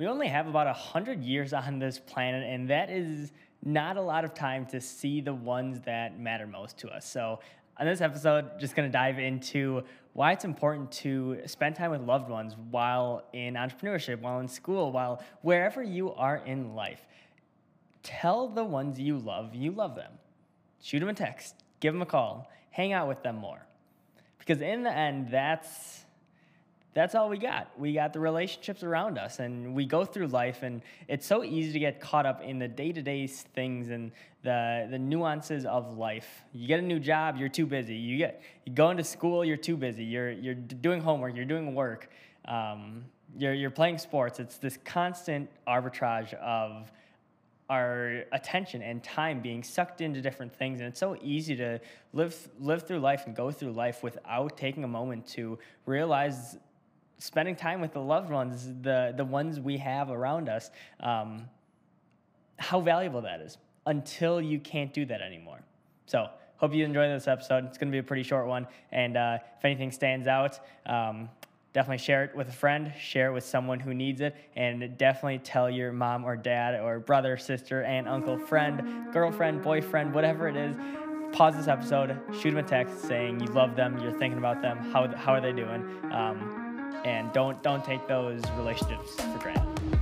we only have about 100 years on this planet, and that is not a lot of time to see the ones that matter most to us. So, on this episode, just going to dive into why it's important to spend time with loved ones while in entrepreneurship, while in school, while wherever you are in life. Tell the ones you love you love them. Shoot them a text, give them a call, hang out with them more. Because in the end, that's that's all we got. We got the relationships around us, and we go through life, and it's so easy to get caught up in the day to day things and the the nuances of life. You get a new job, you're too busy. You get you go into school, you're too busy. You're you're doing homework, you're doing work, um, you're you're playing sports. It's this constant arbitrage of our attention and time being sucked into different things and it's so easy to live live through life and go through life without taking a moment to realize spending time with the loved ones, the the ones we have around us, um, how valuable that is until you can't do that anymore. So hope you enjoy this episode. It's going to be a pretty short one, and uh, if anything stands out. Um, definitely share it with a friend, share it with someone who needs it, and definitely tell your mom or dad or brother, sister, aunt, uncle, friend, girlfriend, boyfriend, whatever it is. Pause this episode, shoot them a text saying you love them, you're thinking about them, how, how are they doing? Um, and don't don't take those relationships for granted.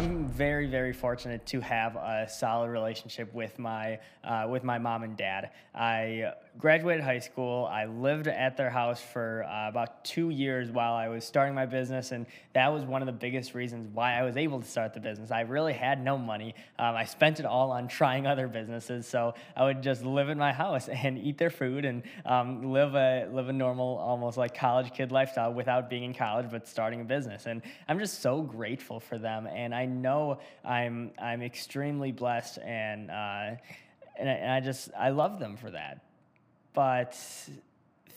I'm very, very fortunate to have a solid relationship with my uh, with my mom and dad. I graduated high school. I lived at their house for uh, about two years while I was starting my business, and that was one of the biggest reasons why I was able to start the business. I really had no money. Um, I spent it all on trying other businesses, so I would just live in my house and eat their food and um, live a live a normal, almost like college kid lifestyle without being in college, but starting a business. And I'm just so grateful for them, and I know I'm I'm extremely blessed, and uh, and, I, and I just I love them for that. But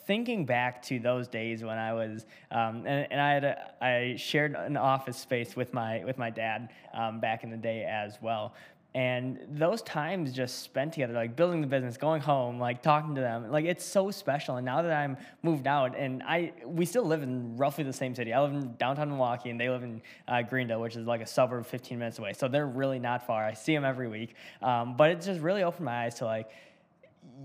thinking back to those days when I was, um, and, and, I had a, I shared an office space with my with my dad um, back in the day as well. And those times just spent together, like building the business, going home, like talking to them, like it's so special. And now that I'm moved out, and I we still live in roughly the same city. I live in downtown Milwaukee, and they live in uh, Greendale, which is like a suburb 15 minutes away. So they're really not far. I see them every week, um, but it just really opened my eyes to like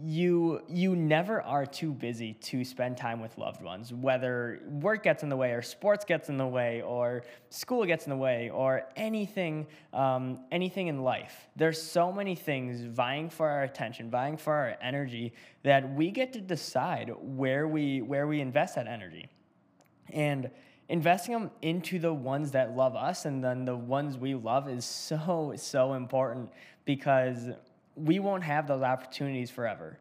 you you never are too busy to spend time with loved ones whether work gets in the way or sports gets in the way or school gets in the way or anything um, anything in life. There's so many things vying for our attention vying for our energy that we get to decide where we where we invest that energy. And investing them into the ones that love us and then the ones we love is so so important because we won't have those opportunities forever.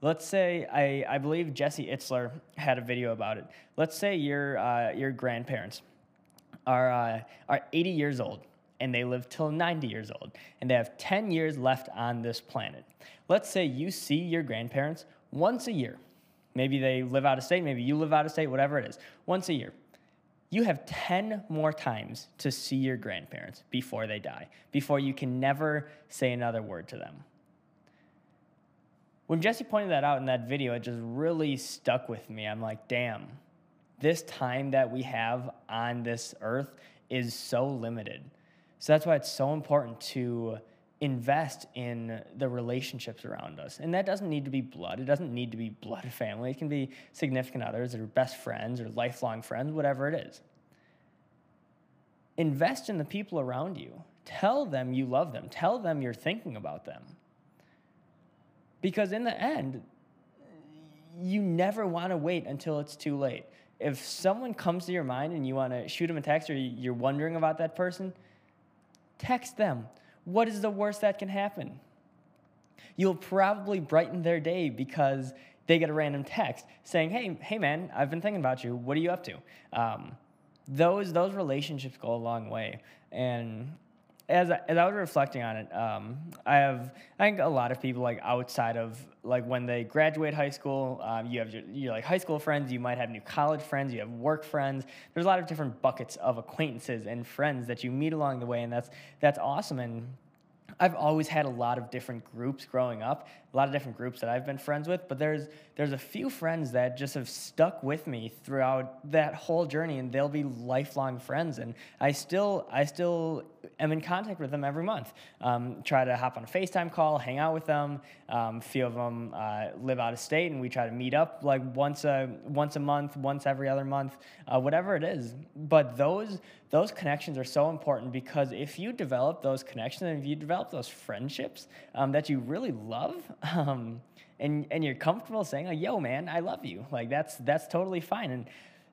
Let's say I, I believe Jesse Itzler had a video about it. Let's say your uh, your grandparents are uh, are 80 years old and they live till 90 years old and they have 10 years left on this planet. Let's say you see your grandparents once a year. Maybe they live out of state, maybe you live out of state, whatever it is, once a year you have 10 more times to see your grandparents before they die, before you can never say another word to them. When Jesse pointed that out in that video, it just really stuck with me. I'm like, damn, this time that we have on this earth is so limited. So that's why it's so important to invest in the relationships around us. And that doesn't need to be blood. It doesn't need to be blood family. It can be significant others or best friends or lifelong friends, whatever it is. Invest in the people around you. Tell them you love them. Tell them you're thinking about them. Because in the end, you never want to wait until it's too late. If someone comes to your mind and you want to shoot them a text or you're wondering about that person, text them what is the worst that can happen? You'll probably brighten their day because they get a random text saying, "Hey, hey, man, I've been thinking about you. What are you up to?" Um, those those relationships go a long way, and as I, as I was reflecting on it, um, I have I think a lot of people like outside of like when they graduate high school, um, you have your, your like high school friends, you might have new college friends, you have work friends. There's a lot of different buckets of acquaintances and friends that you meet along the way, and that's that's awesome. And I've always had a lot of different groups growing up, a lot of different groups that I've been friends with, but there's there's a few friends that just have stuck with me throughout that whole journey and they'll be lifelong friends and I still I still am in contact with them every month. Um, try to hop on a FaceTime call, hang out with them. Um, a few of them uh, live out of state and we try to meet up like once a once a month, once every other month, uh, whatever it is. But those those connections are so important because if you develop those connections and if you develop those friendships um, that you really love, um, and and you're comfortable saying like, "Yo, man, I love you," like that's that's totally fine. And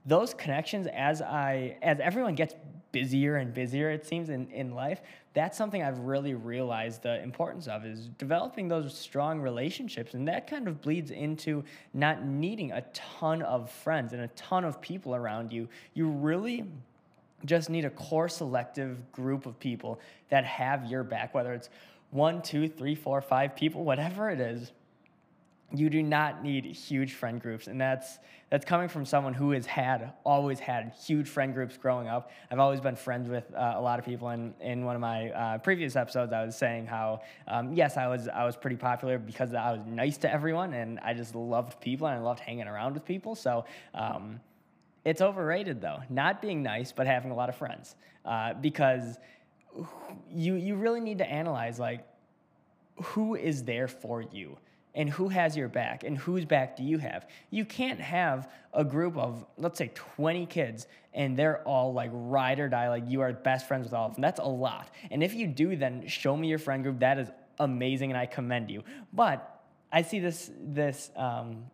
those connections, as I as everyone gets busier and busier, it seems in in life, that's something I've really realized the importance of is developing those strong relationships, and that kind of bleeds into not needing a ton of friends and a ton of people around you. You really just need a core selective group of people that have your back, whether it's one, two, three, four, five people, whatever it is. You do not need huge friend groups, and that's that's coming from someone who has had always had huge friend groups growing up. I've always been friends with uh, a lot of people, and in one of my uh, previous episodes, I was saying how um, yes, I was I was pretty popular because I was nice to everyone, and I just loved people and I loved hanging around with people. So. Um, it's overrated though, not being nice, but having a lot of friends. Uh, because you, you really need to analyze like who is there for you and who has your back and whose back do you have. You can't have a group of, let's say, 20 kids and they're all like ride or die, like you are best friends with all of them. That's a lot. And if you do, then show me your friend group. That is amazing and I commend you. But I see this, this, um,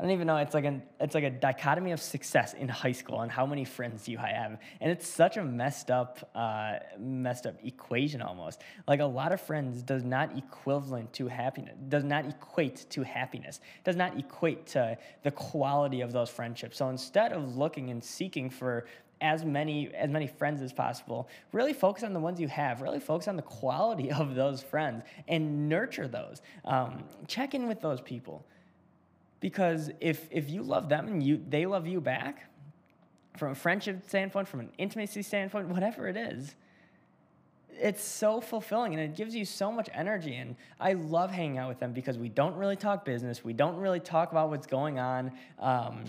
I don't even know. It's like a it's like a dichotomy of success in high school and how many friends you have, and it's such a messed up uh, messed up equation almost. Like a lot of friends does not equivalent to happiness, does not equate to happiness, does not equate to the quality of those friendships. So instead of looking and seeking for as many as many friends as possible. Really focus on the ones you have. Really focus on the quality of those friends and nurture those. Um, check in with those people because if if you love them and you they love you back from a friendship standpoint from an intimacy standpoint whatever it is it's so fulfilling and it gives you so much energy. And i love hanging out with them because we don't really talk business. We don't really talk about what's going on um,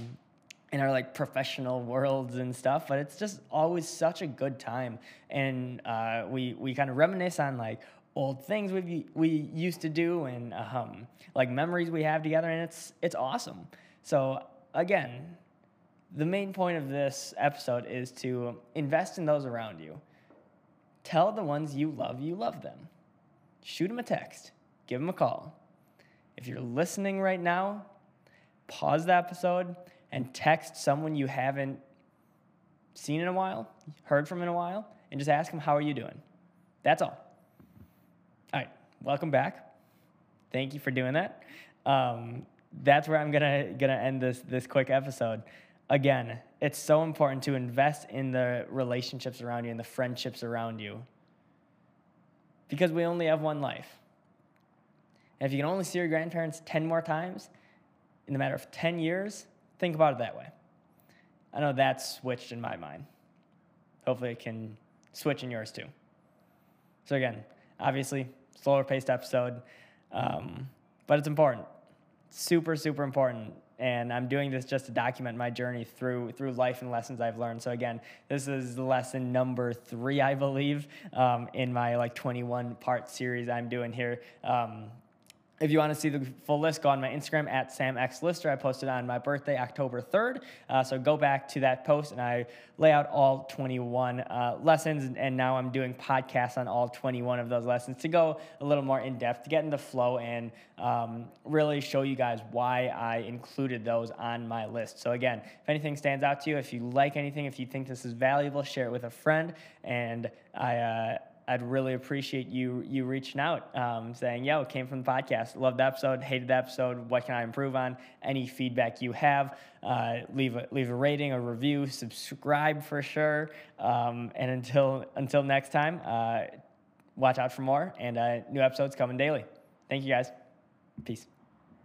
in our like professional worlds and stuff but it's just always such a good time. And uh, we we kind of reminisce on like old things we we used to do and um, like memories we have together, and it's it's awesome. So again, the main point of this episode is to invest in those around you. Tell the ones you love you love them. Shoot them a text. Give them a call. If you're listening right now, pause the episode and text someone you haven't seen in a while, heard from in a while, and just ask them, How are you doing? That's all. Welcome back. Thank you for doing that. Um, that's where I'm gonna gonna end this this quick episode. Again, it's so important to invest in the relationships around you and the friendships around you because we only have one life. And if you can only see your grandparents 10 more times in the matter of 10 years, think about it that way. I know that's switched in my mind. Hopefully, it can switch in yours too. So, again, obviously, slower paced episode, um, but it's important. Super, super important. And I'm doing this just to document my journey through through life and lessons I've learned. So again, this is lesson number three, I believe, um, in my like 21 part series I'm doing here. Um, if you want to see the full list, go on my Instagram at SamXLister. I posted on my birthday, October 3rd. Uh, so go back to that post and I lay out all 21 uh, lessons. And now I'm doing podcasts on all 21 of those lessons to go a little more in depth, to get in the flow and um, really show you guys why I included those on my list. So again, if anything stands out to you, if you like anything, if you think this is valuable, share it with a friend. And I, uh, I'd really appreciate you you reaching out, um, saying, "Yo, it came from the podcast. Loved the episode. Hated the episode. What can I improve on? Any feedback you have, uh, leave a, leave a rating, a review, subscribe for sure. Um, and until until next time, uh, watch out for more and uh, new episodes coming daily. Thank you guys. Peace.